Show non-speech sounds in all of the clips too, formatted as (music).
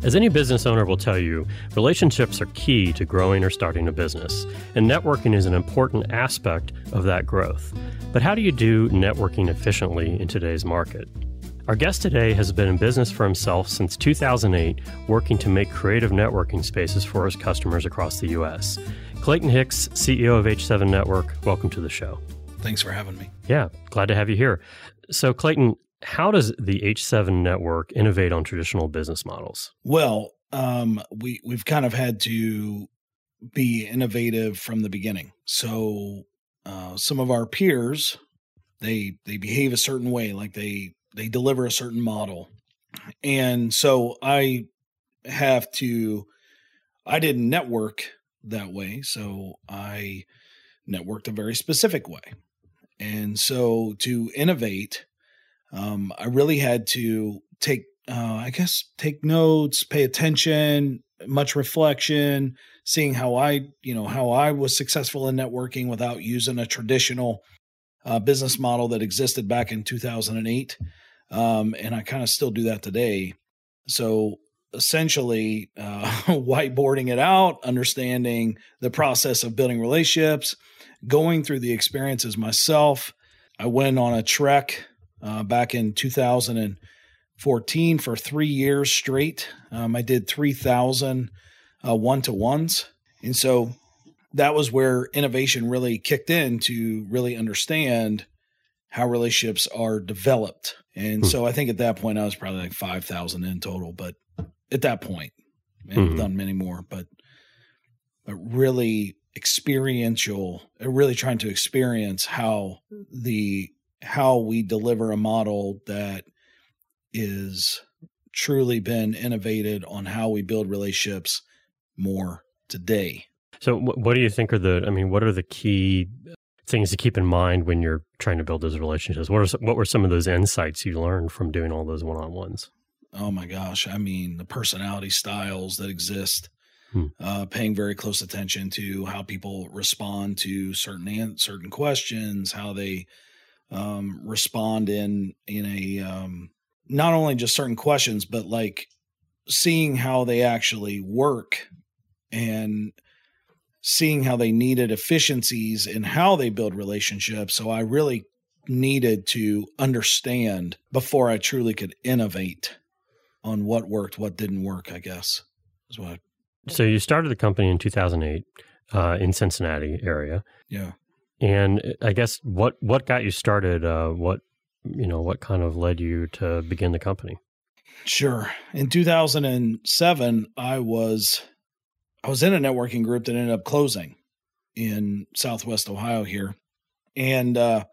As any business owner will tell you, relationships are key to growing or starting a business, and networking is an important aspect of that growth. But how do you do networking efficiently in today's market? Our guest today has been in business for himself since 2008, working to make creative networking spaces for his customers across the U.S. Clayton Hicks, CEO of H7 Network, welcome to the show. Thanks for having me. Yeah, glad to have you here. So, Clayton, how does the H7 network innovate on traditional business models? Well, um, we we've kind of had to be innovative from the beginning. So uh, some of our peers, they they behave a certain way, like they they deliver a certain model, and so I have to. I didn't network that way, so I networked a very specific way, and so to innovate um, I really had to take, uh, I guess, take notes, pay attention, much reflection, seeing how I, you know, how I was successful in networking without using a traditional uh, business model that existed back in 2008. Um, and I kind of still do that today. So essentially, uh, (laughs) whiteboarding it out, understanding the process of building relationships, going through the experiences myself. I went on a trek uh, back in 2014 for three years straight. Um, I did 3,000 one to ones. And so that was where innovation really kicked in to really understand how relationships are developed. And hmm. so I think at that point I was probably like 5,000 in total, but at that point, and hmm. I've done many more, but but really experiential, really trying to experience how the how we deliver a model that is truly been innovated on how we build relationships more today. So, what do you think are the? I mean, what are the key things to keep in mind when you're trying to build those relationships? What are what were some of those insights you learned from doing all those one on ones? Oh my gosh! I mean, the personality styles that exist. Hmm. Uh, paying very close attention to how people respond to certain certain questions, how they um, respond in in a um, not only just certain questions, but like seeing how they actually work and seeing how they needed efficiencies in how they build relationships. So I really needed to understand before I truly could innovate on what worked, what didn't work, I guess is what. I, so you started the company in 2008 uh, in Cincinnati area. Yeah. And uh, I guess what what got you started? Uh, what you know, what kind of led you to begin the company? Sure. In 2007, I was I was in a networking group that ended up closing in Southwest Ohio here, and uh,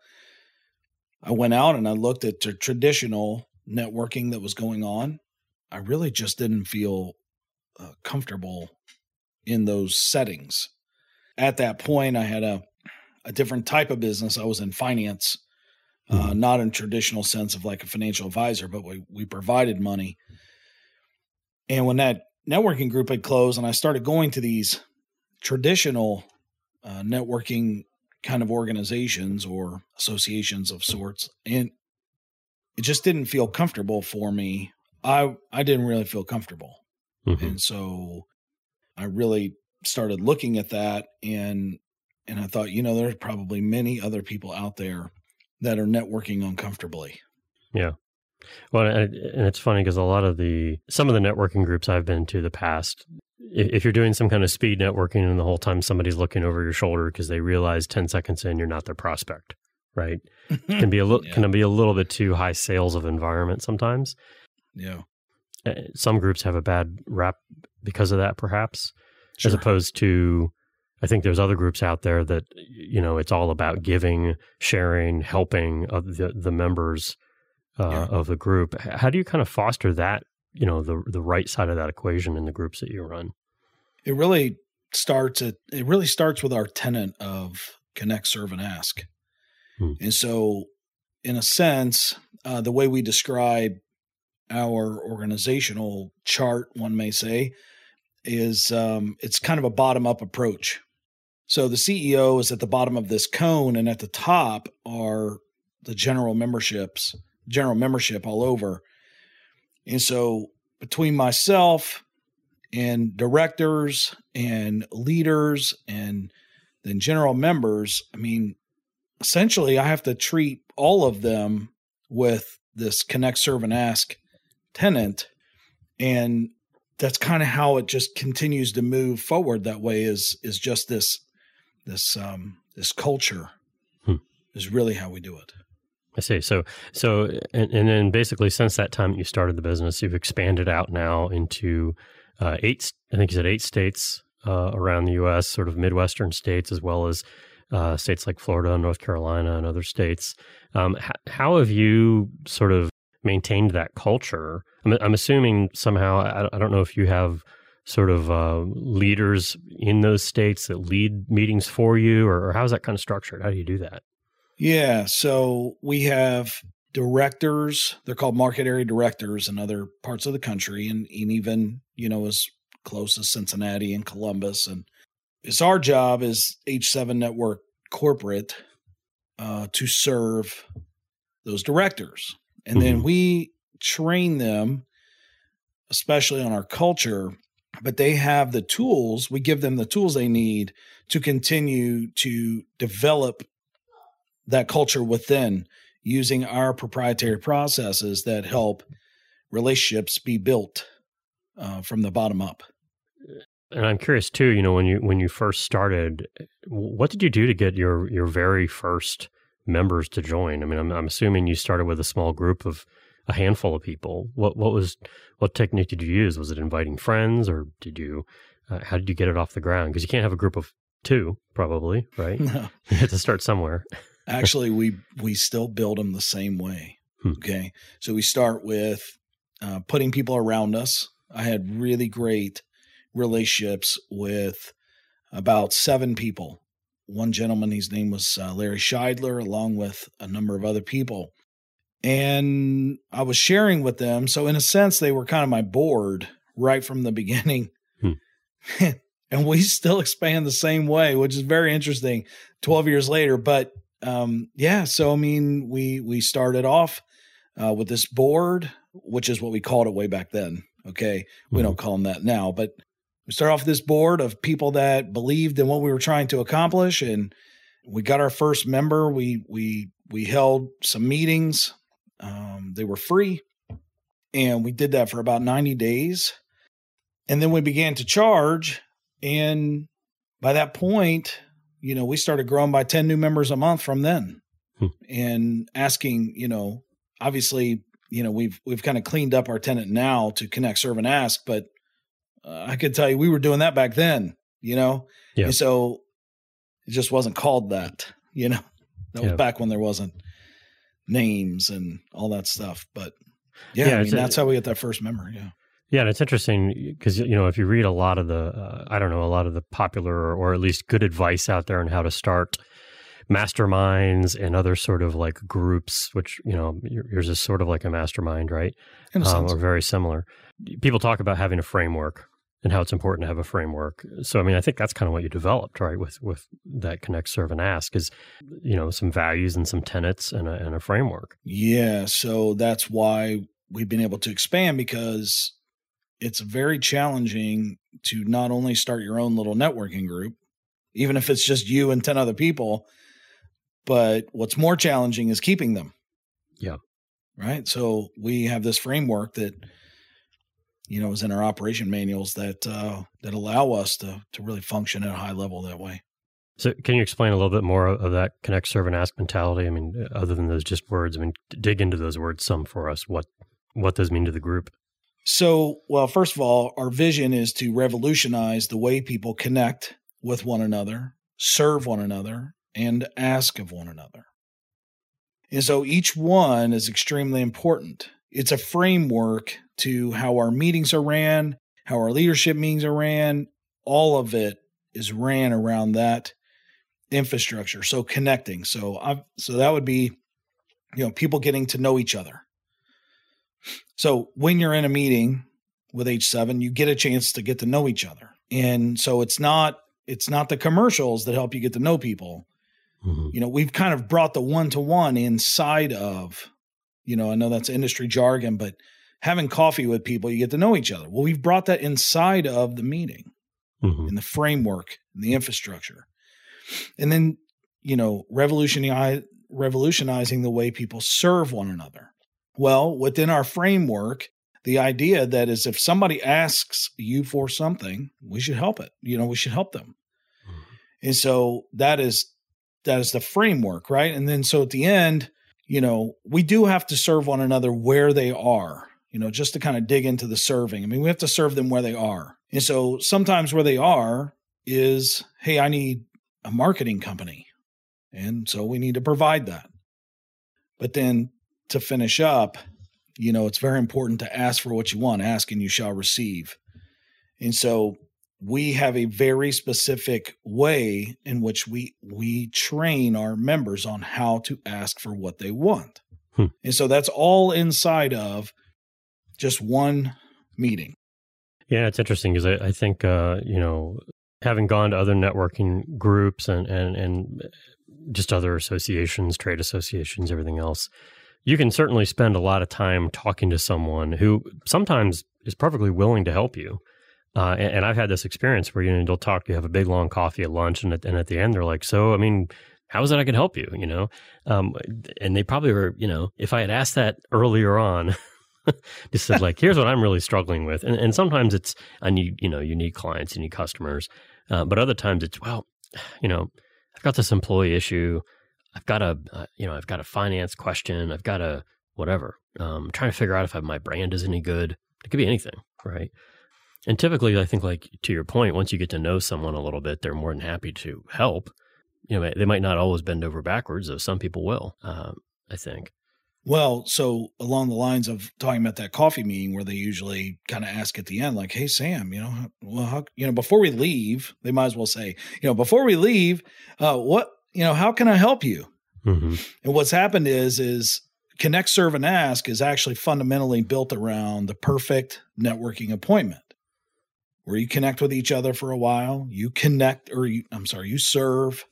I went out and I looked at the traditional networking that was going on. I really just didn't feel uh, comfortable in those settings. At that point, I had a a different type of business. I was in finance, uh, mm-hmm. uh, not in traditional sense of like a financial advisor, but we we provided money. And when that networking group had closed, and I started going to these traditional uh, networking kind of organizations or associations of sorts, and it just didn't feel comfortable for me. I I didn't really feel comfortable, mm-hmm. and so I really started looking at that and and I thought, you know, there's probably many other people out there that are networking uncomfortably. Yeah. Well, and it's funny because a lot of the some of the networking groups I've been to the past, if you're doing some kind of speed networking and the whole time somebody's looking over your shoulder because they realize 10 seconds in you're not their prospect, right? (laughs) can be a little yeah. can be a little bit too high sales of environment sometimes. Yeah. Eh, some groups have a bad rap because of that perhaps sure. as opposed to I think there's other groups out there that you know it's all about giving, sharing, helping the the members uh, yeah. of the group. How do you kind of foster that? You know, the the right side of that equation in the groups that you run. It really starts at it really starts with our tenant of connect, serve, and ask. Hmm. And so, in a sense, uh, the way we describe our organizational chart, one may say, is um, it's kind of a bottom up approach. So the CEO is at the bottom of this cone, and at the top are the general memberships, general membership all over. And so between myself and directors and leaders and then general members, I mean, essentially, I have to treat all of them with this connect, serve, and ask tenant. And that's kind of how it just continues to move forward that way is is just this this um this culture hmm. is really how we do it i see so so and, and then basically since that time that you started the business you've expanded out now into uh, eight i think you said eight states uh, around the us sort of midwestern states as well as uh, states like florida north carolina and other states um, h- how have you sort of maintained that culture. I'm, I'm assuming somehow, I, I, don't know if you have sort of uh, leaders in those states that lead meetings for you, or, or how's that kind of structured? How do you do that? Yeah. So we have directors, they're called market area directors in other parts of the country, and, and even, you know, as close as Cincinnati and Columbus. And it's our job as H7 Network corporate uh, to serve those directors. And mm-hmm. then we train them, especially on our culture, but they have the tools. We give them the tools they need to continue to develop that culture within using our proprietary processes that help relationships be built uh, from the bottom up. And I'm curious too. You know, when you when you first started, what did you do to get your your very first members to join? I mean, I'm, I'm assuming you started with a small group of a handful of people. What what was what technique did you use? Was it inviting friends, or did you? Uh, how did you get it off the ground? Because you can't have a group of two, probably, right? No. (laughs) you have to start somewhere. (laughs) Actually, we we still build them the same way. Hmm. Okay, so we start with uh, putting people around us. I had really great relationships with about seven people one gentleman, his name was uh, Larry Scheidler, along with a number of other people. And I was sharing with them. So, in a sense, they were kind of my board right from the beginning. Hmm. (laughs) and we still expand the same way, which is very interesting 12 years later. But um, yeah, so I mean, we we started off uh, with this board, which is what we called it way back then. Okay, we mm-hmm. don't call them that now, but we started off this board of people that believed in what we were trying to accomplish and we got our first member we we we held some meetings um, they were free and we did that for about 90 days and then we began to charge and by that point you know we started growing by 10 new members a month from then hmm. and asking you know obviously you know we've we've kind of cleaned up our tenant now to connect serve and ask but uh, I could tell you we were doing that back then, you know? Yeah. And so it just wasn't called that, you know? That was back when there wasn't names and all that stuff. But yeah, yeah I mean, that's how we get that first memory. Yeah. Yeah, and it's interesting because you know if you read a lot of the uh, I don't know a lot of the popular or at least good advice out there on how to start masterminds and other sort of like groups, which you know yours is sort of like a mastermind, right? Um, or very similar. People talk about having a framework, and how it's important to have a framework. So, I mean, I think that's kind of what you developed, right? With with that connect, serve, and ask is, you know, some values and some tenets and a, and a framework. Yeah. So that's why we've been able to expand because it's very challenging to not only start your own little networking group, even if it's just you and ten other people, but what's more challenging is keeping them. Yeah. Right. So we have this framework that you know, is in our operation manuals that uh, that allow us to to really function at a high level that way. So, can you explain a little bit more of that connect, serve, and ask mentality? I mean, uh, other than those just words, I mean, dig into those words some for us. What what those mean to the group? So, well, first of all, our vision is to revolutionize the way people connect with one another, serve one another, and ask of one another. And so each one is extremely important. It's a framework to how our meetings are ran, how our leadership meetings are ran. All of it is ran around that infrastructure. So connecting. So I so that would be, you know, people getting to know each other. So when you're in a meeting with H7, you get a chance to get to know each other. And so it's not it's not the commercials that help you get to know people. Mm-hmm. You know, we've kind of brought the one to one inside of, you know, I know that's industry jargon, but having coffee with people, you get to know each other. Well, we've brought that inside of the meeting, mm-hmm. in the framework, in the infrastructure. And then, you know, revolutionizing revolutionizing the way people serve one another. Well, within our framework, the idea that is if somebody asks you for something, we should help it. You know, we should help them. Mm-hmm. And so that is that is the framework, right? And then so at the end, you know, we do have to serve one another where they are, you know, just to kind of dig into the serving. I mean, we have to serve them where they are. And so sometimes where they are is, hey, I need a marketing company. And so we need to provide that. But then to finish up, you know, it's very important to ask for what you want. Ask and you shall receive. And so we have a very specific way in which we we train our members on how to ask for what they want. Hmm. And so that's all inside of just one meeting. Yeah, it's interesting because I, I, think uh, you know, having gone to other networking groups and and and just other associations, trade associations, everything else, you can certainly spend a lot of time talking to someone who sometimes is perfectly willing to help you. Uh, and, and, I've had this experience where you know they'll talk, you have a big long coffee at lunch, and at, and at the end they're like, "So, I mean, how is it I can help you?" You know, um, and they probably were, you know, if I had asked that earlier on, (laughs) just said like, "Here's what I'm really struggling with," and, and sometimes it's I need you know you need clients, you need customers, uh, but other times it's well, you know, I've got this employee issue, I've got a uh, you know I've got a finance question, I've got a whatever. Um, I'm trying to figure out if my brand is any good. It could be anything, right? And typically, I think, like to your point, once you get to know someone a little bit, they're more than happy to help. You know, they might not always bend over backwards, though some people will. Um, I think. Well, so along the lines of talking about that coffee meeting where they usually kind of ask at the end, like, "Hey, Sam, you know, well, how, you know, before we leave, they might as well say, you know, before we leave, uh, what, you know, how can I help you?" Mm-hmm. And what's happened is, is connect, serve, and ask is actually fundamentally built around the perfect networking appointment where you connect with each other for a while, you connect, or you, I'm sorry, you serve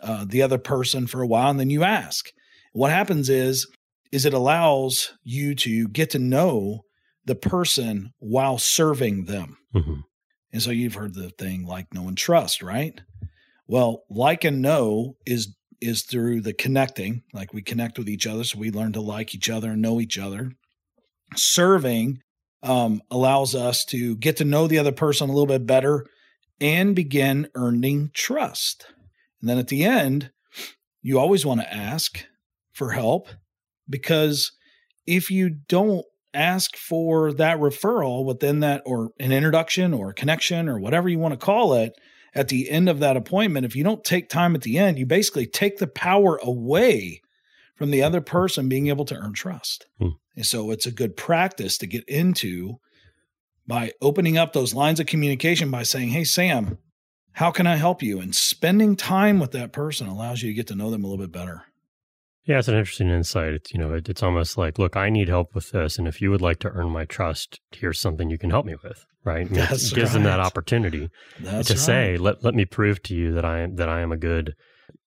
uh, the other person for a while, and then you ask. What happens is, is it allows you to get to know the person while serving them. Mm-hmm. And so you've heard the thing like know and trust, right? Well, like and know is is through the connecting, like we connect with each other, so we learn to like each other and know each other. Serving um, allows us to get to know the other person a little bit better and begin earning trust. And then at the end, you always want to ask for help because if you don't ask for that referral within that or an introduction or a connection or whatever you want to call it at the end of that appointment, if you don't take time at the end, you basically take the power away from the other person being able to earn trust. Hmm. And so it's a good practice to get into by opening up those lines of communication by saying, Hey, Sam, how can I help you? And spending time with that person allows you to get to know them a little bit better. Yeah, it's an interesting insight. It's, you know, it, it's almost like, look, I need help with this, and if you would like to earn my trust, here's something you can help me with, right? And That's it gives right. them that opportunity That's to right. say, let let me prove to you that I am that I am a good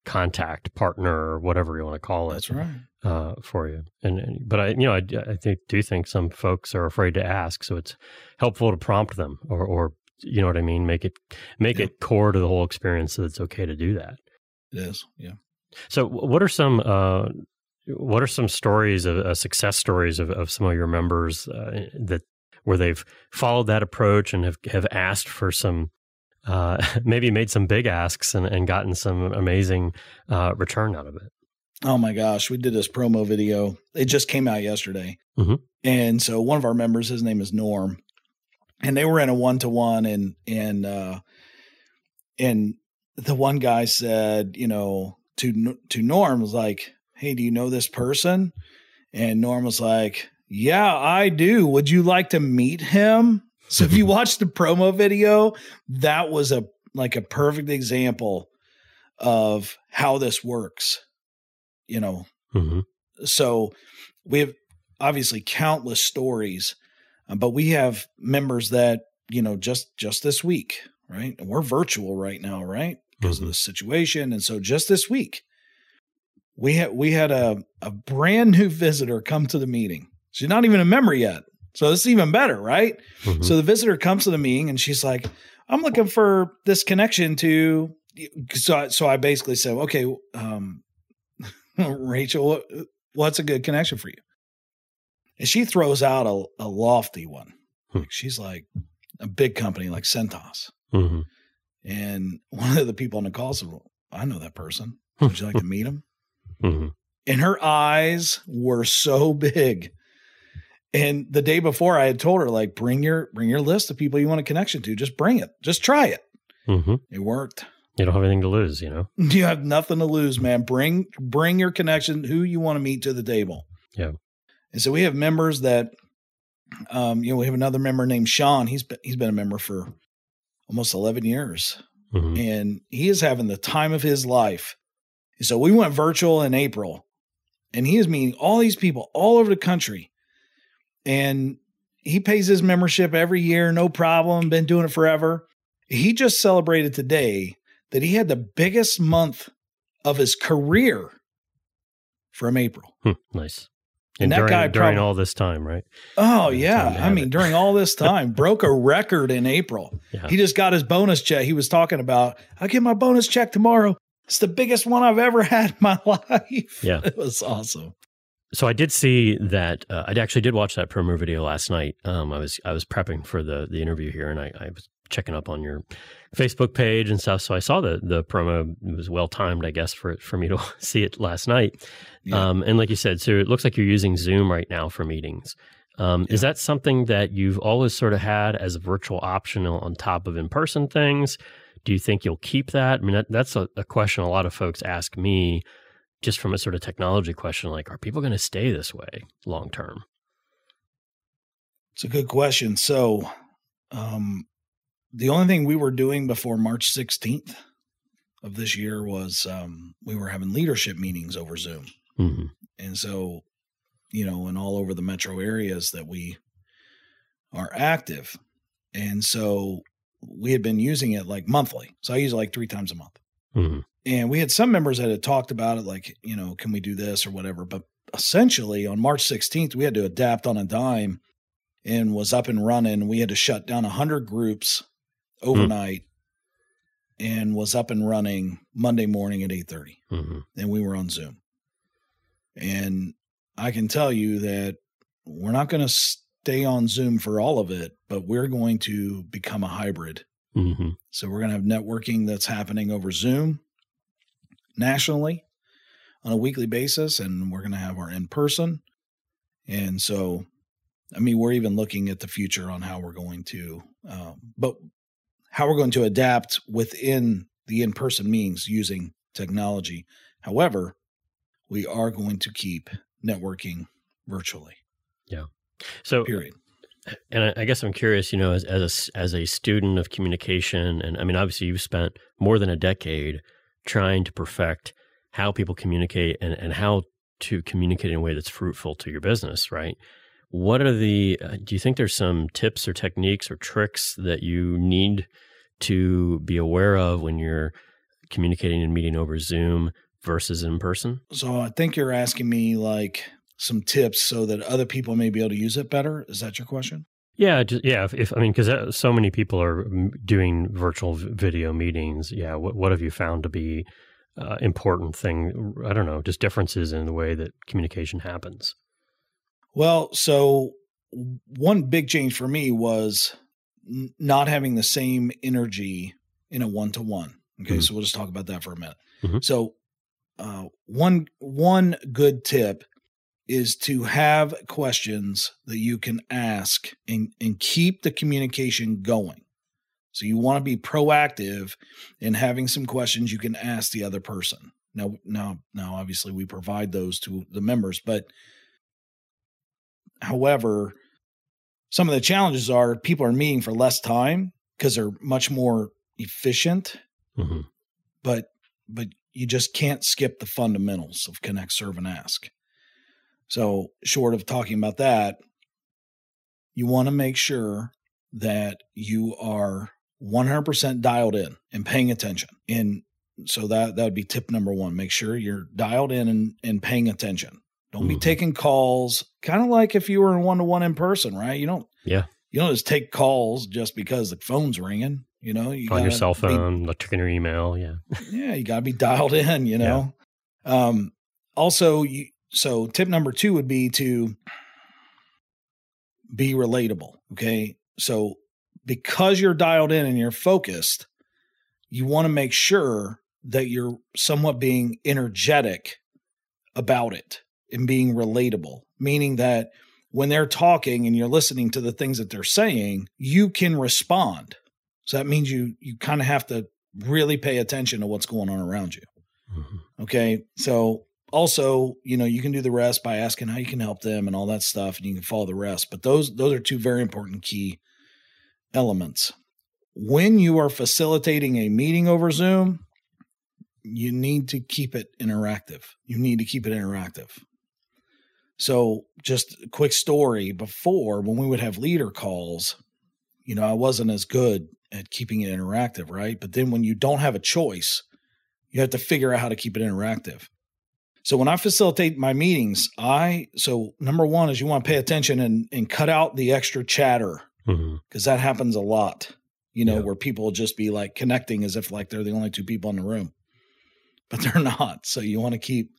contact partner or whatever you want to call it. That's right. Uh, for you, and, and, but I, you know, I, I think do think some folks are afraid to ask, so it's helpful to prompt them, or, or you know what I mean, make it make yeah. it core to the whole experience, so it's okay to do that. It is, yeah. So, what are some uh, what are some stories of uh, success stories of, of some of your members uh, that where they've followed that approach and have have asked for some uh, (laughs) maybe made some big asks and, and gotten some amazing uh, return out of it. Oh my gosh, we did this promo video. It just came out yesterday. Mm-hmm. And so one of our members, his name is Norm, and they were in a one to one and and uh and the one guy said, you know, to to Norm was like, "Hey, do you know this person?" And Norm was like, "Yeah, I do. Would you like to meet him?" So if you (laughs) watch the promo video, that was a like a perfect example of how this works. You know, mm-hmm. so we have obviously countless stories, uh, but we have members that you know just just this week, right? And we're virtual right now, right? Because mm-hmm. of the situation, and so just this week, we had we had a a brand new (laughs) visitor come to the meeting. She's not even a member yet. So this is even better, right? Mhm. So the visitor comes to the meeting and she's like, I'm looking for this connection to. So I, so I basically said, okay, um, (laughs) Rachel, what, what's a good connection for you? And she throws out a, a lofty one. Hmm. She's like a big company like Cintas. Mhm. And (laughs) one of the people on the call said, well, I know that person. Would you like to meet him? Mhm. and her eyes were so big. And the day before I had told her like bring your bring your list of people you want a connection to. Just bring it. Just try it. Mhm. It worked. You don't have anything to lose, you know? (laughs) You have nothing to lose, man. Bring bring your connection who you want to meet to the table. Yeah. And so we have members that um you know we have another member named Sean. He's been he's been a member for almost 11 years Mhm. and he is having the time of his life. And so we went virtual in April, and he is meeting all these people all over the country. And he pays his membership every year, no problem, been doing it forever. He just celebrated today that he had the biggest month of his career from April. Hmm, nice. And that during, guy during probably- all this time, right? Oh, yeah. I mean, it. during all this time, (laughs) broke a record in April. Yeah. He just got his bonus check. He was talking about, I'll get my bonus check tomorrow. It's the biggest one I've ever (laughs) had in my (laughs) life. Yeah. It was awesome. So I did see that. Uh, I actually did watch that promo video last night. Um, I was I was prepping for the the interview here, and I, I was checking up on your Facebook page and stuff. So I saw the the promo. It was well timed, I guess, for for me to (laughs) see it last night. Yeah. Um, and like you said, so it looks like you're using Zoom right now for meetings. Um, Is that something that you've always sort of had as a virtual option on top of in person things? Do you think you'll keep that? I mean, that, that's a, a question a lot of folks ask me just from a sort of technology question like, are people going to stay this way long term? It's a good question. So, um, the only thing we were doing before March 16th of this year was um, we were having leadership meetings over Zoom. hmm And so, you know, and all over the metro areas that we are active. And so we had been using it like monthly. So I use it like three times a month. hmm And we had some members that had talked about it, like, you know, can we do this or whatever. But essentially on March 16th, we had to adapt on a dime and was up and running. We had to shut down 100 groups overnight and was up and running Monday morning at 8:30 hmm and we were on Zoom. And I can tell you that we're not going to stay on Zoom for all of it, but we're going to become a hybrid. hmm So we're going to have networking that's happening over Zoom nationally on a weekly basis, and we're going to have our in person. And so, I mean, we're even looking at the future on how we're going to, um, but how we're going to adapt within the in person means using technology. However, we are going to keep networking virtually. Yeah. So, Period. and I, I guess I'm curious, you know, as as a, as a student of communication, and I mean, obviously, you've spent more than a decade trying to perfect how people communicate and and how to communicate in a way that's fruitful to your business, right? What are the? Uh, do you think there's some tips or techniques or tricks that you need to be aware of when you're communicating and meeting over Zoom versus in person? So I think you're asking me like some tips so that other people may be able to use it better. Is that your question? Yeah, just, yeah. If, if I mean, because so many people are doing virtual video meetings. Yeah, what what have you found to be uh, important thing? I don't know, just differences in the way that communication happens. Well, so one big change for me was n- not having the same energy in a one to one. Okay, Mhm. so we'll just talk about that for a minute. Mhm. So, uh, one one good tip is to have questions that you can ask and and keep the communication going. So you want to be proactive in having some questions you can ask the other person. Now, now, now, obviously, we provide those to the members, but however, some of the challenges are people are meeting for less time because they're much more efficient, hmm but but you just can't skip the fundamentals of connect, serve, and ask. So, short of talking about that, you want to make sure that you are 100% dialed in and paying attention. And so that that would be tip number 1. Make sure you're dialed in and, and paying attention. Don't be taking calls. Kind of like if you were in one to one in person, right? You don't. Yeah. You don't just take calls just because the phone's ringing. You know, you on your cell be- phone, like checking your email. Yeah. yeah, you got to be dialed in, you know. Um also you so tip number 2 would be to be relatable, okay? So because you're dialed in and you're focused, you want to make sure that you're somewhat being energetic about it and being relatable, meaning that when they're talking and you're listening to the things that they're saying, you can respond. So that means you you kind of have to really pay attention to what's going on around you. Mhm. Okay. So also, you know, you can do the rest by asking how you can help them and all that stuff, and you can follow the rest. But those those are two very important key elements. When you are facilitating a meeting over Zoom, you need to keep it interactive. You need to keep it interactive. So, just a quick story before when we would have leader calls, you know, I wasn't as good at keeping it interactive, right? But then when you don't have a choice, you have to figure out how to keep it interactive. So when I facilitate my meetings, I so number one is you want to pay attention and and cut out the extra chatter because that happens a lot. You know, Yeah. where people just be like connecting as if like they're the only two people in the room, but they're (laughs) not. So you want to keep,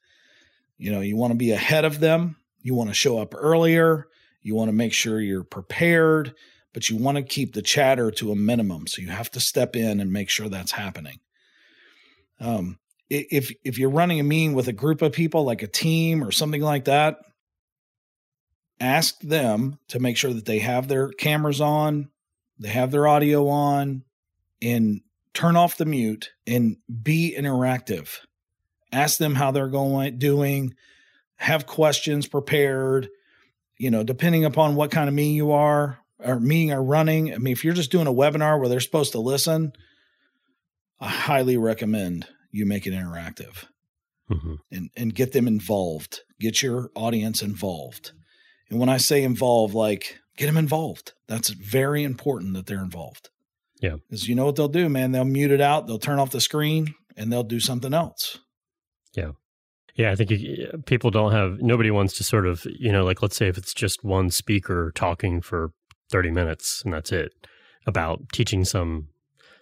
you know, you want to be ahead of them. You want to show up earlier. You want to make sure you're prepared, but you want to keep the chatter to a minimum. So you have to step in and make sure that's happening. Um, if if you're running a meeting with a group of people, like a team or something like that, ask them to make sure that they have their cameras on, they have their audio on, and turn off the mute and be interactive. Ask them how they're going doing, have questions prepared, you know, depending upon what kind of meeting you are or meeting are running. I mean, if you're just doing a webinar where they're supposed to listen, I highly recommend you make it interactive Mhm. and, and get them involved. Get your audience involved. And when I say involved, like get them involved. That's very important that they're involved. Yeah. Because you know what they'll do, man? They'll mute it out, they'll turn off the screen, and they'll do something else. Yeah, yeah, I think you, people don't have nobody wants to sort of you know like let's say if it's just one speaker talking for thirty minutes and that's it about teaching some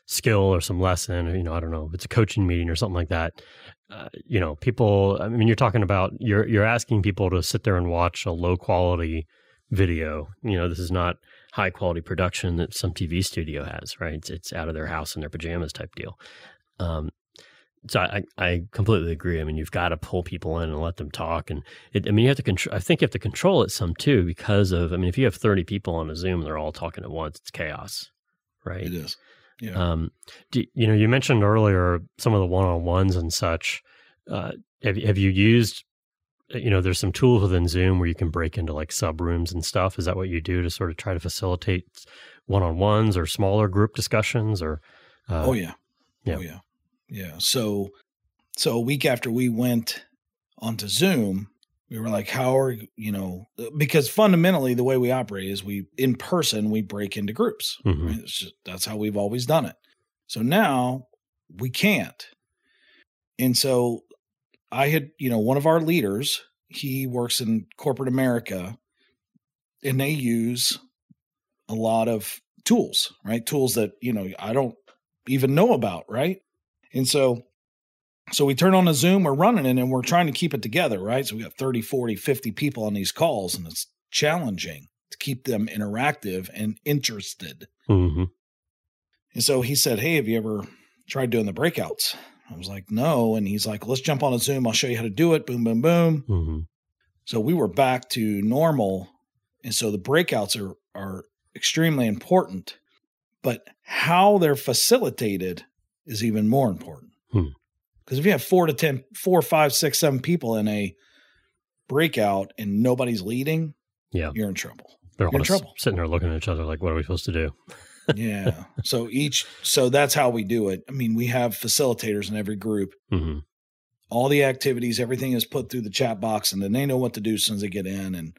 skill or some lesson or you know I don't know if it's a coaching meeting or something like that. Uh, you know, people. I mean, you're talking about you're you're asking people to sit there and watch a low quality video. You know, this is not high quality production that some TV studio has, right? It's, it's out of their house in their pajamas type deal. Um, so I, I completely agree. I mean, you've got to pull people in and let them talk, and it, I mean, you have to control. I think you have to control it some too, because of. I mean, if you have thirty people on a Zoom, they're all talking at once. It's chaos, right? It is. Yeah. Um, do, you know, you mentioned earlier some of the one-on-ones and such. Uh, have have you used? You know, there's some tools within Zoom where you can break into like sub rooms and stuff. Is that what you do to sort of try to facilitate one-on-ones or smaller group discussions? Or uh, oh yeah. yeah. Oh yeah. Yeah. So so a week after we went onto Zoom, we were like, how are you know because fundamentally the way we operate is we in person we break into groups. Mhm. Right? Just, that's how we've always done it. So now we can't. And so I had, you know, one of our leaders, he works in corporate America and they use a lot of tools, right? Tools that, you know, I don't even know about, right? And so so we turn on a Zoom, we're running it and we're trying to keep it together, right? So we got 30, 40, 50 people on these calls and it's challenging to keep them interactive and interested. mhm. And so he said, Hey, have you ever tried doing the breakouts? I was like, No. And he's like, Let's jump on a Zoom. I'll show you how to do it. Boom, boom, boom. Mhm. So we were back to normal. And so the breakouts are are extremely important. But how they're facilitated is even more important. Hmm. Because if you have four to ten, four, five, six, seven people in a breakout and nobody's leading, Yeah. you're in trouble. They're You're in trouble. sitting there looking at each other like, what are we supposed to do? (laughs) yeah. So each, so that's how we do it. I mean, we have facilitators in every group. hmm All the activities, everything is put through the chat box, and then they know what to do as soon as they get in. And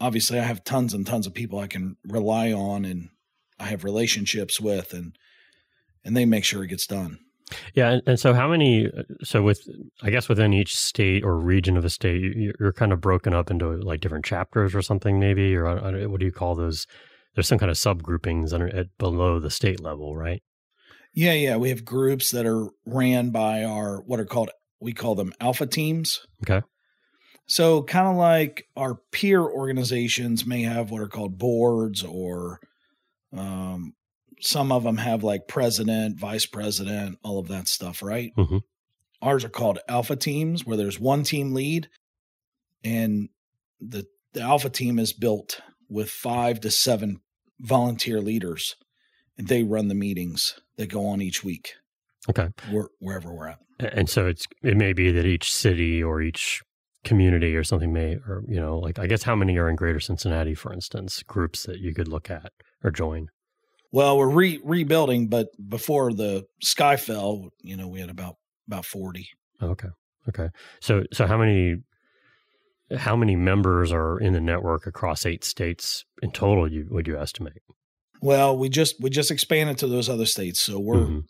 obviously, I have tons and tons of people I can rely on, and I have relationships with, and and they make sure it gets done. Yeah, and, and, so how many? So with, I guess within each state or region of a state, you're kind of broken up into like different chapters or something, maybe, or what do you call those? There's some kind of subgroupings under at below the state level, right? Yeah, yeah. We have groups that are ran by our what are called we call them alpha teams. Okay. So kind of like our peer organizations may have what are called boards or um, some of them have like president, vice president, all of that stuff, right? Mm-hmm. Ours are called alpha teams, where there's one team lead, and the the alpha team is built with five to seven volunteer leaders, and they run the meetings that go on each week. Okay, where, wherever we're at, and so it's it may be that each city or each community or something may or you know like i guess how many are in greater cincinnati for instance groups that you could look at or join well, we're re- rebuilding, but before the sky fell, you know, we had about about forty. Okay. Okay. So so how many how many members are in the network across eight states in total? You would you estimate? Well, we just we just expanded to those other states, so we're mm-hmm.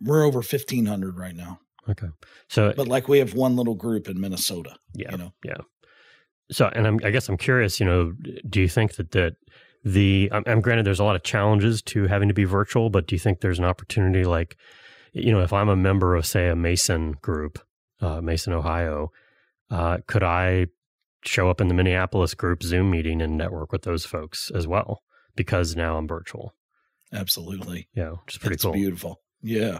we're over fifteen hundred right now. Okay. So, but like we have one little group in Minnesota. Yeah. You know? Yeah. So, and I'm, I guess I'm curious. You know, do you think that that the I'm, I'm, granted there's a lot of challenges to having to be virtual, but do you think there's an opportunity like, you know, if I'm a member of say a Mason group, uh, Mason, Ohio, uh, could I show up in the Minneapolis group Zoom meeting and network with those folks as well because now I'm virtual. Absolutely. Yeah, which is pretty That's cool. Beautiful. Yeah.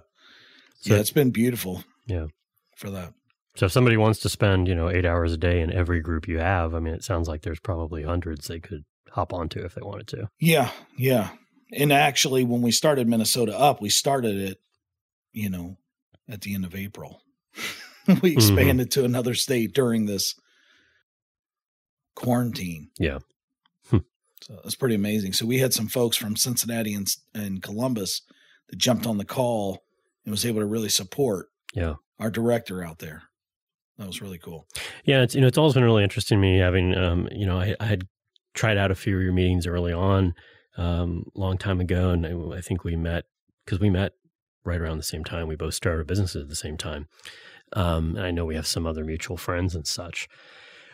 So, yeah, it's been beautiful. Yeah. For that. So if somebody wants to spend, you know, eight hours a day in every group you have, I mean, it sounds like there's probably hundreds they could hop onto if they wanted to. Yeah, yeah. And actually, when we started Minnesota up, we started it, you know, at the end of April. (laughs) we mm-hmm. expanded mm-hmm. to another state during this quarantine. Yeah. Hmm. So it's pretty amazing. So we had some folks from Cincinnati and, and Columbus that jumped on the call and was able to really support yeah our director out there. That was really cool. Yeah, it's you know it's always been really interesting to me having um you know I, I had tried out a few of your meetings early on, um, long time ago, and I, think we met because we met right around the same time. We both started businesses at the same time, um, and I know we have some other mutual friends and such.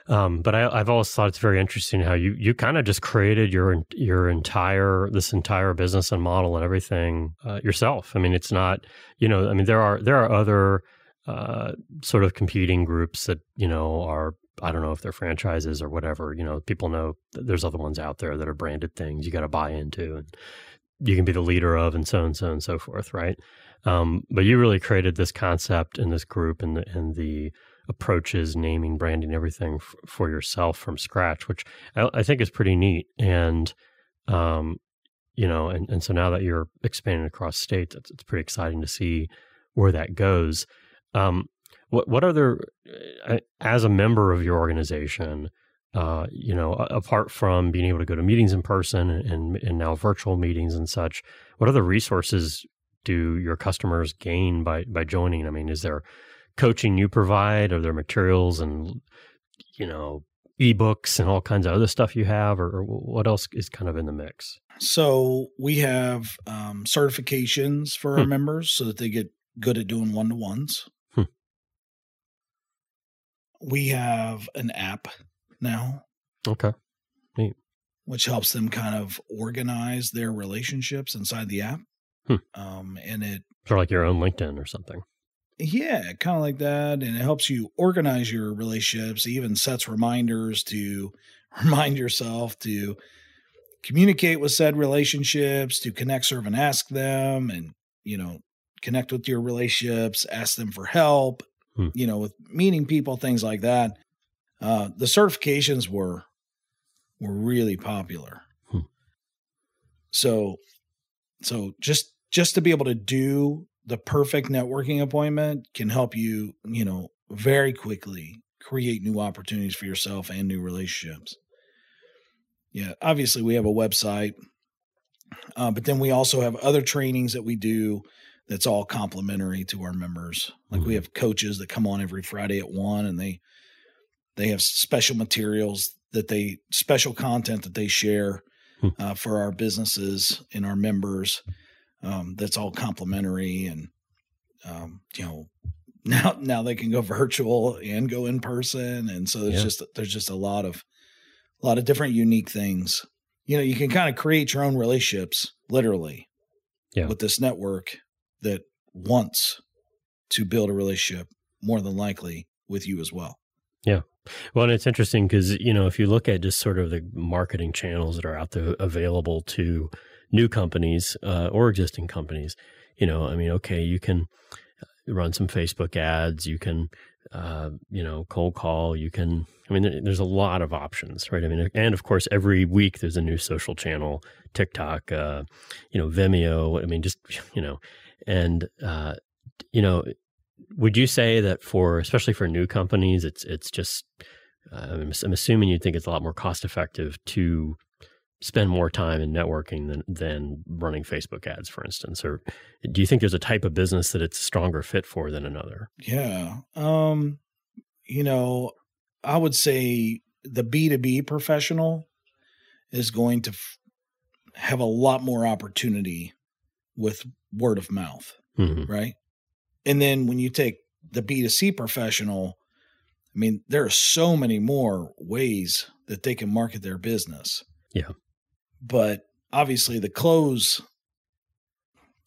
Um, but I, have always thought it's very interesting how you you kind of just created your your entire this entire business and model and everything uh, yourself. I mean, it's not you know I mean there are there are other uh, sort of competing groups that you know are I don't know if they're franchises or whatever. You know, people know there's other ones out there that are branded things you got to buy into and you can be the leader of and so and so and so forth, right? Um, but you really created this concept in this group and the, and the approaches, naming, branding, everything f- for yourself from scratch, which I, I think is pretty neat. And, um, you know, and, and so now that you're expanding across states, it's, it's pretty exciting to see where that goes. Um, what what other uh, as a member of your organization, uh, you know, apart from being able to go to meetings in person and, and now virtual meetings and such, what other resources do your customers gain by by joining? I mean, is there coaching you provide? Are there materials and you know ebooks and all kinds of other stuff you have, or, or what else is kind of in the mix? So we have um, certifications for hmm. our members so that they get good at doing one to ones we have an app now. Okay. Neat. Which helps them kind of organize their relationships inside the app. Hmm. Um, and it sort of like your own LinkedIn or something. Yeah, kind of like that. And it helps you organize your relationships, it even sets reminders to (laughs) remind yourself to communicate with said relationships, to connect, serve, and ask them, and, you know, connect with your relationships, ask them for help, hmm. you know, with meeting people, things like that. Uh, the certifications were were really popular. Hmm. So, so just just to be able to do the perfect networking appointment can help you, you know, very quickly create new opportunities for yourself and new relationships. Yeah, obviously we have a website, uh, but then we also have other trainings that we do that's all complimentary to our members. Like mm-hmm. we have coaches that come on every Friday at one and they they have special materials that they special content that they share hmm. uh, for our businesses and our members. Um, that's all complimentary and um, you know, (laughs) now now they can go virtual and go in person, and so there's yeah. just there's just a lot of a lot of different unique things. You know, you can kind of create your own relationships, literally, yeah. with this network that wants to build a relationship more than likely with you as well. Yeah. Well, and it's interesting because, you know, if you look at just sort of the marketing channels that are out there available to new companies uh, or existing companies, you know, I mean, okay, you can run some Facebook ads, you can, uh, you know, cold call, you can, I mean, there's a lot of options, right? I mean, and of course, every week there's a new social channel, TikTok, uh, you know, Vimeo, I mean, just, (laughs) you know, and, uh, you know, would you say that for, especially for new companies, it's, it's just, uh, I'm, I'm assuming you think it's a lot more cost effective to spend more time in networking than than running Facebook ads, for instance? Or do you think there's a type of business that it's a stronger fit for than another? Yeah. Um, you know, I would say the B2B professional is going to f- have a lot more opportunity with word of mouth, mm-hmm. right? And then when you take the B2C professional, I mean, there are so many more ways that they can market their business. Yeah but obviously the close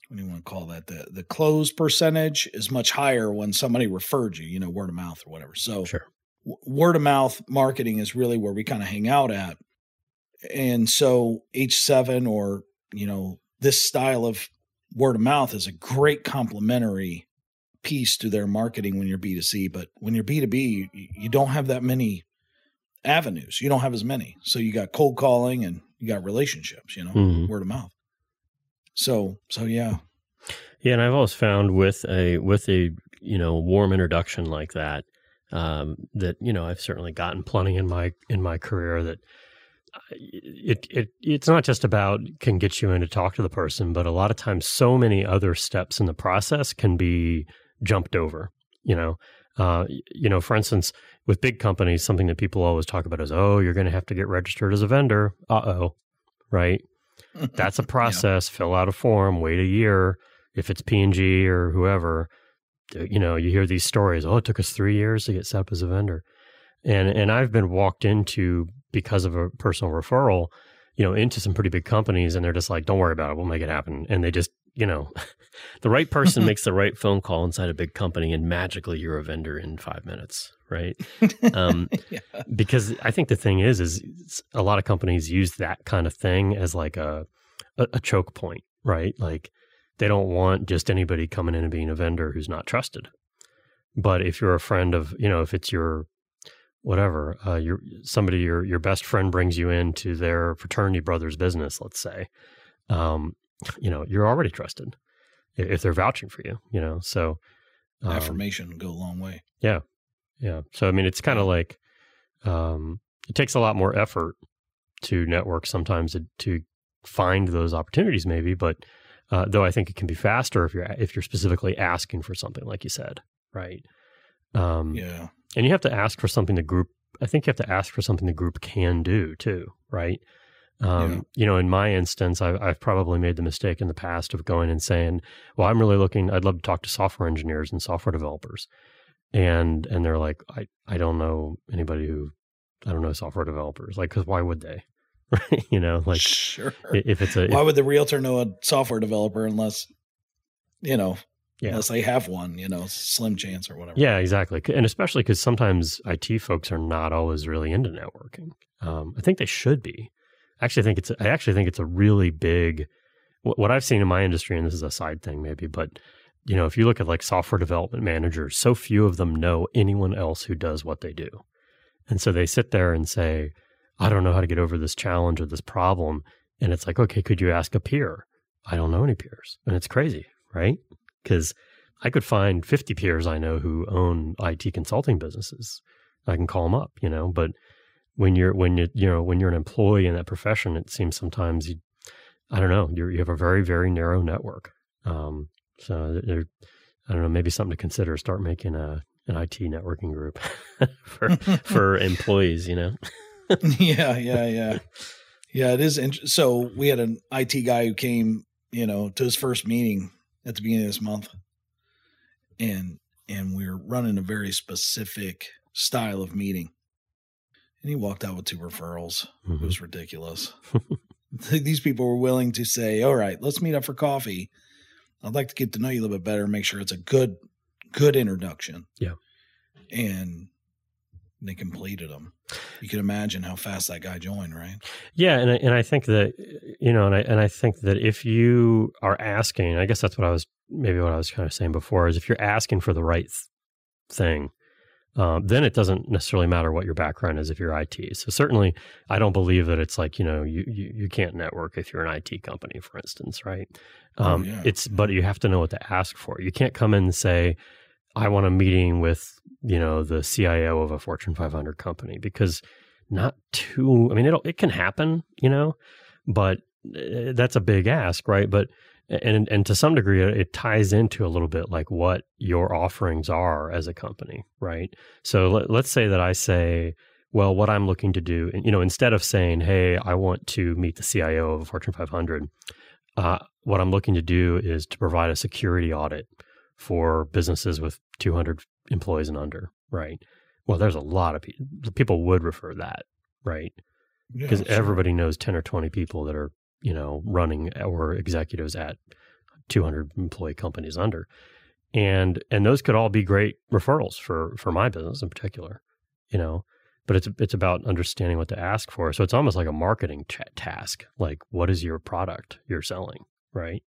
what do you want to call that the the close percentage is much higher when somebody referred you you know word of mouth or whatever so sure. w- word of mouth marketing is really where we kind of hang out at and so h7 or you know this style of word of mouth is a great complementary piece to their marketing when you're b2c but when you're b2b you, you don't have that many avenues you don't have as many so you got cold calling and you got relationships, you know, mm-hmm. word of mouth. So, so yeah. Yeah. And I've always found with a, with a, you know, warm introduction like that, um, that, you know, I've certainly gotten plenty in my, in my career that, it it it's not just about can get you in to talk to the person, but a lot of times so many other steps in the process can be jumped over. You know, uh, you know, for instance, with big companies, something that people always talk about is, oh, you're going to have to get registered as a vendor. Uh oh, right? (laughs) That's a process. yeah. Fill out a form, wait a year. If it's P and G or whoever, you know, you hear these stories. Oh, it took us three years to get set up as a vendor, and and I've been walked into because of a personal referral, you know, into some pretty big companies, and they're just like, don't worry about it, we'll make it happen, and they just you know, (laughs) the right person (laughs) makes the right phone call inside a big company, and magically you're a vendor in five minutes, right? Um, (laughs) yeah. Because I think the thing is, is a lot of companies use that kind of thing as like a, a, a choke point, right? Like they don't want just anybody coming in and being a vendor who's not trusted. But if you're a friend of, you know, if it's your whatever, uh, your somebody your your best friend brings you into their fraternity brother's business, let's say, um, you know, you're already trusted if they're vouching for you, you know. So um, affirmation go a long way. Yeah. Yeah. So I mean it's kind of like um it takes a lot more effort to network sometimes to, to find those opportunities maybe, but uh, though I think it can be faster if you're if you're specifically asking for something like you said, right? Um yeah. And you have to ask for something the group I think you have to ask for something the group can do too, right? Um, yeah. You know, in my instance, I've, I've, probably made the mistake in the past of going and saying, "Well, I'm really looking. I'd love to talk to software engineers and software developers," and and they're like, "I I don't know anybody who I don't know software developers. Like, because why would they? (laughs) Right? you know, like sure. if it's a why if, would the realtor know a software developer unless you know yeah. unless they have one, you know, slim chance or whatever. Yeah, exactly. And especially because sometimes IT folks are not always really into networking. Um, I think they should be. I actually think it's I actually think it's a really big what I've seen in my industry, and this is a side thing maybe, but you know, if you look at like software development managers, so few of them know anyone else who does what they do. And so they sit there and say, I don't know how to get over this challenge or this problem. And it's like, okay, could you ask a peer? I don't know any peers. And it's crazy, right? Because I could find 50 peers I know who own IT consulting businesses. I can call them up, you know, but when you're when you you know when you're an employee in that profession, it seems sometimes you, I don't know, you you have a very very narrow network. Um, so there, I don't know, maybe something to consider. Start making a an IT networking group (laughs) for for (laughs) employees. You know. yeah, (laughs) yeah, yeah, yeah. It is. Int- so we had an IT guy who came, you know, to his first meeting at the beginning of this month, and and we are running a very specific style of meeting. And he walked out with two referrals. Mm-hmm. It was ridiculous. (laughs) These people were willing to say, "All right, let's meet up for coffee. I'd like to get to know you a little bit better, make sure it's a good good introduction." Yeah. And they completed them. You can imagine how fast that guy joined, right? Yeah, and I, and I think that you know, and I and I think that if you are asking, I guess that's what I was maybe what I was kind of saying before is if you're asking for the right thing, um, then it doesn't necessarily matter what your background is if you're IT. So certainly, I don't believe that it's like you know you you, you can't network if you're an IT company, for instance, right? Oh, um, oh, yeah. It's but you have to know what to ask for. You can't come in and say, I want a meeting with, you know, the CIO of a Fortune 500 company because not too, I mean, it'll, it can happen, you know, but eh, that's a big ask, right? But, and, and to some degree, it ties into a little bit like what your offerings are as a company, right? So let, let's say that I say, well, what I'm looking to do, you know, instead of saying, hey, I want to meet the CIO of a Fortune 500, uh, what I'm looking to do is to provide a security audit for businesses with 200 employees and under, right? Well, there's a lot of people. People would refer that, right? Because yeah, sure. everybody knows 10 or 20 people that are, you know, running or executives at 200 employee companies under. And and those could all be great referrals for for my business in particular, you know. But it's it's about understanding what to ask for. So it's almost like a marketing t- task. Like, what is your product you're selling, right?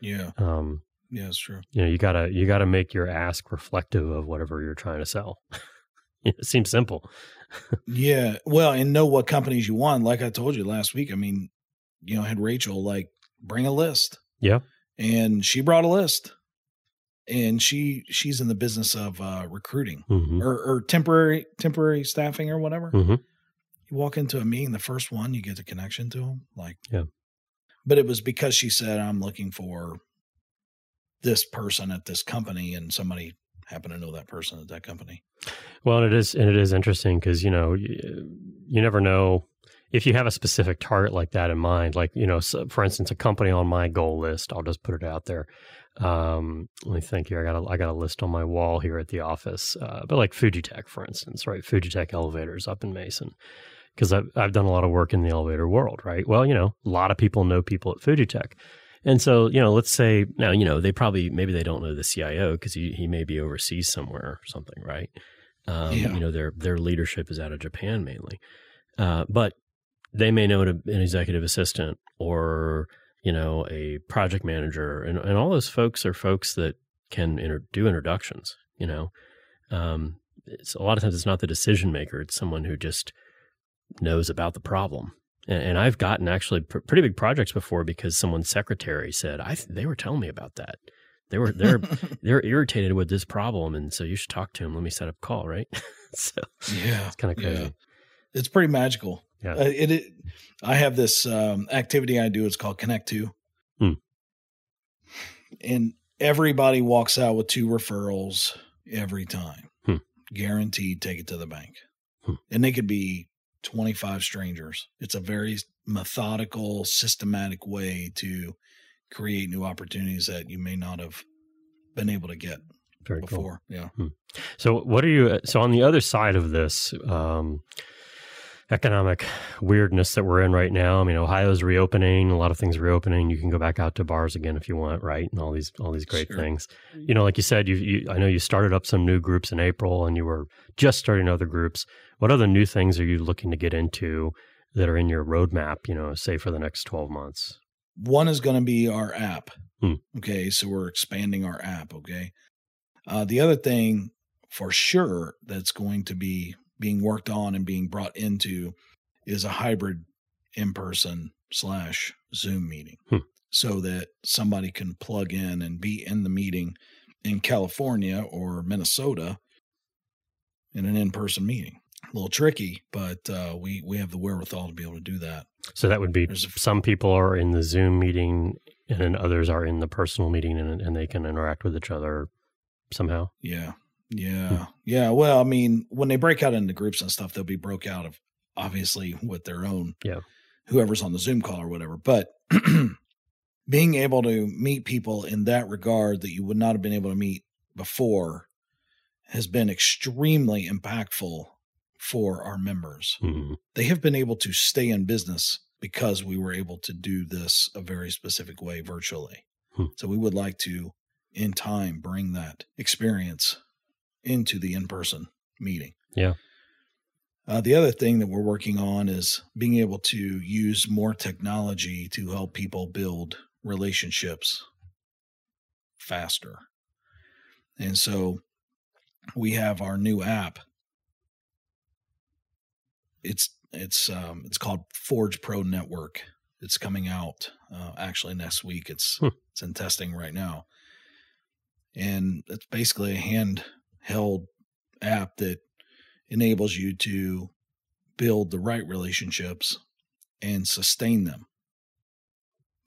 Yeah. Um, yeah, it's true. You know, you gotta you gotta make your ask reflective of whatever you're trying to sell. (laughs) it seems simple. yeah. (laughs) Well, and know what companies you want. Like I told you last week, I mean, you know, I had Rachel like bring a list. Yeah. And she brought a list. And she she's in the business of uh recruiting mm-hmm. or, or temporary temporary staffing or whatever. Mm-hmm. You walk into a meeting, the first one, you get the connection to them. Like yeah. But it was because she said, I'm looking for this person at this company and somebody happened to know that person at that company. Well, it is and it is interesting because you know you, you, never know if you have a specific target like that in mind. Like you know, so for instance, a company on my goal list. I'll just put it out there. Um, let me think here. I got a, I got a list on my wall here at the office. Uh, but like Fujitec, for instance, right? Fujitec elevators up in Mason. Because I've, I've done a lot of work in the elevator world, right? Well, you know, a lot of people know people at Fujitec. And so, you know, let's say now, you know, they probably maybe they don't know the CIO because he, he may be overseas somewhere or something, right? Um, yeah. You know, their their leadership is out of Japan mainly, uh, but they may know an executive assistant or you know a project manager, and, and all those folks are folks that can inter- do introductions. You know, um, it's a lot of times it's not the decision maker; it's someone who just knows about the problem and, and I've gotten actually pr- pretty big projects before because someone's secretary said I th- they were telling me about that. They were they're (laughs) they're irritated with this problem, and so you should talk to him. Let me set up a call, right? (laughs) so yeah, it's kind of crazy. Yeah. It's pretty magical. Yeah, uh, it, it, I have this um, activity I do. It's called Connect Two, hmm. and everybody walks out with two referrals every time, hmm. guaranteed. Take it to the bank, hmm. and they could be 25 strangers. It's a very methodical, systematic way to create new opportunities that you may not have been able to get very before. Cool. Yeah. Hmm. So, what are you? So, on the other side of this um, economic weirdness that we're in right now, I mean, Ohio's reopening. A lot of things reopening. You can go back out to bars again if you want, right? And all these all these great sure. things. You know, like you said, you, you I know you started up some new groups in April, and you were just starting other groups. What other new things are you looking to get into that are in your roadmap, you know, say for the next 12 months? One is going to be our app. Hmm. Okay. So we're expanding our app. Okay. Uh, the other thing for sure that's going to be being worked on and being brought into is a hybrid in person slash Zoom meeting hmm. so that somebody can plug in and be in the meeting in California or Minnesota in an in person meeting a little tricky, but uh, we we have the wherewithal to be able to do that. So that would be a, some people are in the Zoom meeting, and then others are in the personal meeting, and and they can interact with each other somehow. Yeah, yeah, hmm. yeah. Well, I mean, when they break out into groups and stuff, they'll be broke out of obviously with their own yeah whoever's on the Zoom call or whatever. But (clears throat) being able to meet people in that regard that you would not have been able to meet before has been extremely impactful for our members. Mhm. They have been able to stay in business because we were able to do this a very specific way virtually. Hmm. So we would like to, in time, bring that experience into the in person meeting. Yeah. Uh, the other thing that we're working on is being able to use more technology to help people build relationships faster. And so we have our new app. It's it's um, it's called Forge Pro Network. It's coming out uh, actually next week. It's Hmm. it's in testing right now, and it's basically a handheld app that enables you to build the right relationships and sustain them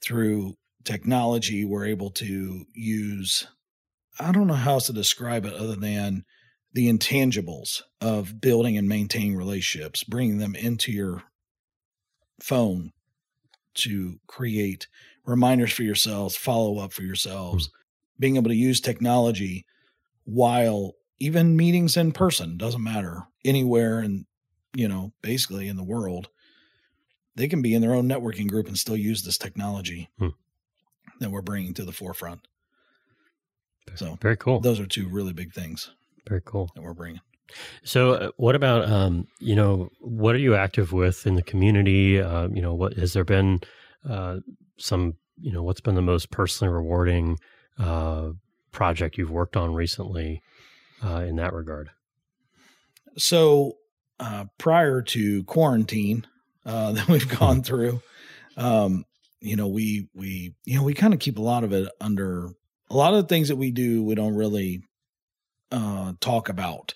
through technology. We're able to use I don't know how else to describe it other than the intangibles of building and maintaining relationships, bringing them into your phone to create reminders for yourselves, follow up for yourselves, being able to use technology while even meetings in person doesn't matter anywhere and you know basically in the world they can be in their own networking group and still use this technology Hmm. that we're bringing to the forefront so Very cool. those are two really big things Very cool. that we're bringing. So, uh, what about um, you know what are you active with in the community? Uh, you know, what has there been uh, some you know what's been the most personally rewarding uh, project you've worked on recently uh, in that regard? So uh, prior to quarantine uh, (laughs) that we've gone through, um, you know, we we you know we kind of keep a lot of it under a lot of the things that we do. We don't really uh, talk about,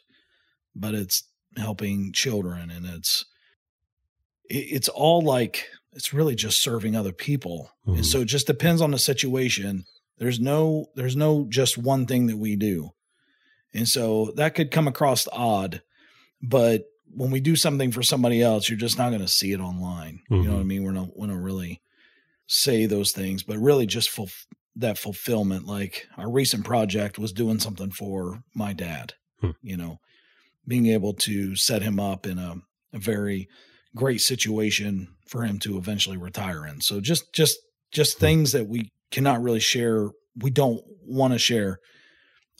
but it's helping children, and it's it, it's all like it's really just serving other people. Mhm. And so it just depends on the situation. There's no there's no just one thing that we do. And so that could come across odd, but when we do something for somebody else, you're just not going to see it online. You know what I mean? We're not we don't really say those things, but really just full, that fulfillment. Like our recent project was doing something for my dad. Hmm. You know, being able to set him up in a, a very great situation for him to eventually retire in. So just just just Hmm. things that we cannot really share. We don't want to share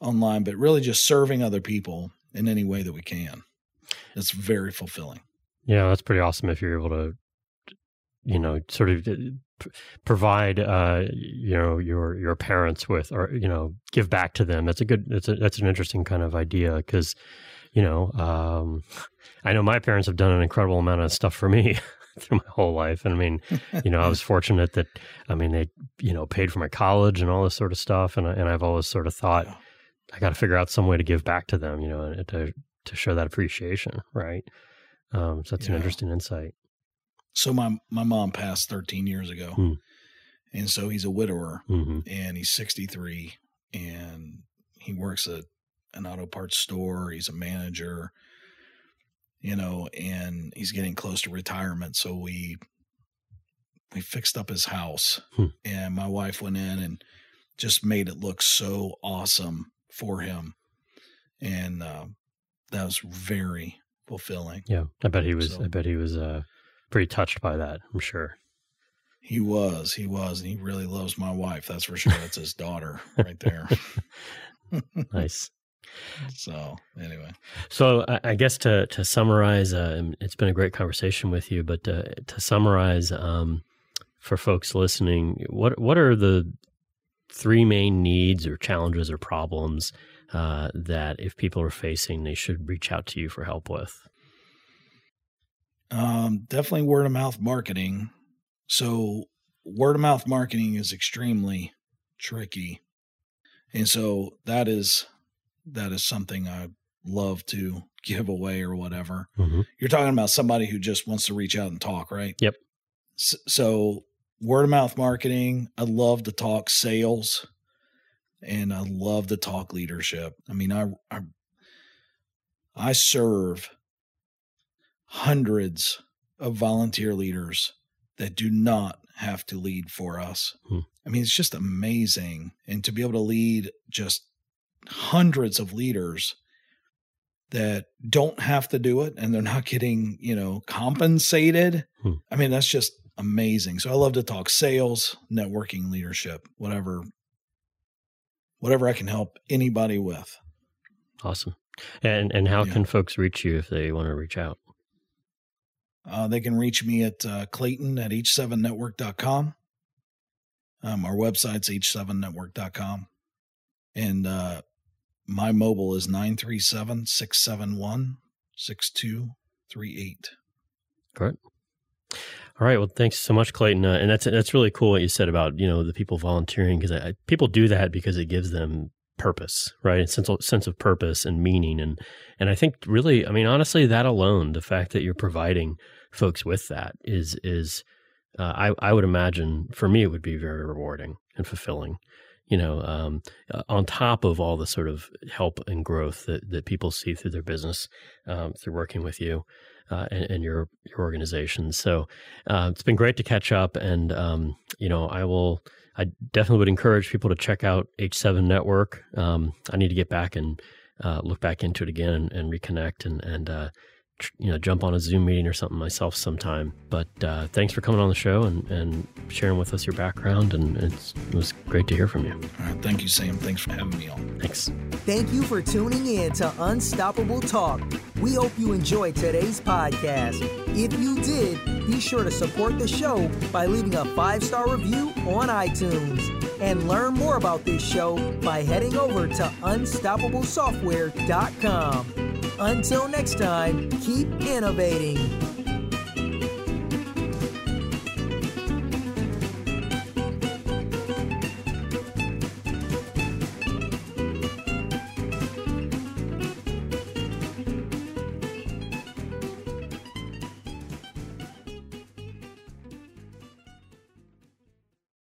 online, but really just serving other people in any way that we can. It's very fulfilling. Yeah, that's pretty awesome if you're able to, you know, sort of uh, provide, uh, you know, your your parents with, or you know, give back to them. That's a good. That's a that's an interesting kind of idea because, you know, um, (laughs) I know my parents have done an incredible amount of stuff for me (laughs) through my whole life, and I mean, (laughs) you know, I was fortunate that I mean they, you know, paid for my college and all this sort of stuff, and I, and I've always sort of thought I got to figure out some way to give back to them, you know, to to show that appreciation, right? Um, so that's an interesting insight. So my my mom passed 13 years ago, Hmm. and so he's a widower, hmm and he's 63, and he works at an auto parts store. He's a manager, you know, and he's getting close to retirement. So we we fixed up his house, Hmm. and my wife went in and just made it look so awesome for him, and uh, that was very fulfilling. Yeah, I bet he was. So- I bet he was uh, pretty touched by that. I'm sure. He was, he was, and he really loves my wife. That's for sure. That's his daughter right there. (laughs) Nice. so anyway, So I, I guess to to summarize, uh, it's been a great conversation with you. But uh, to summarize, um, for folks listening, what what are the three main needs or challenges or problems uh, that if people are facing, they should reach out to you for help with? Um, definitely word of mouth marketing. So word of mouth marketing is extremely tricky, and so that is that is something I love to give away or whatever. hmm You're talking about somebody who just wants to reach out and talk, right? Yep. S- So, word of mouth marketing, I love to talk sales and I love to talk leadership. I mean, I I, I serve hundreds of volunteer leaders that do not have to lead for us. Hmm. I mean, it's just amazing and to be able to lead just hundreds of leaders that don't have to do it and they're not getting, you know, compensated. Hmm. I mean, that's just amazing. So I love to talk sales, networking, leadership, whatever whatever I can help anybody with. Awesome. And and how yeah. can folks reach you if they want to reach out? Uh, they can reach me at uh, Clayton at h7network.com. Um, our website's h7network.com. And uh, my mobile is 937 671 6238. Great. All right. Well, thanks so much, Clayton. Uh, and that's that's really cool what you said about you know the people volunteering because people do that because it gives them purpose, right? A sense of, sense of purpose and meaning, and and I think really, I mean, honestly, that alone, the fact that you're providing folks with that is is uh, I I would imagine for me it would be very rewarding and fulfilling you know, um, uh, on top of all the sort of help and growth that, that people see through their business, um, through working with you uh, and, and, your your organization. So uh, it's been great to catch up, and um, you know, I will. I definitely would encourage people to check out H7 Network. Um, I need to get back and uh, look back into it again and, and reconnect and and uh, you know jump on a Zoom meeting or something myself sometime. But uh, thanks for coming on the show and, and sharing with us your background, and it was great to hear from you. All right, thank you, Sam. Thanks for having me on. Thanks. Thank you for tuning in to Unstoppable Talk. We hope you enjoyed today's podcast. If you did, be sure to support the show by leaving a five star review on iTunes. And learn more about this show by heading over to unstoppablesoftware.com. Until next time, keep innovating.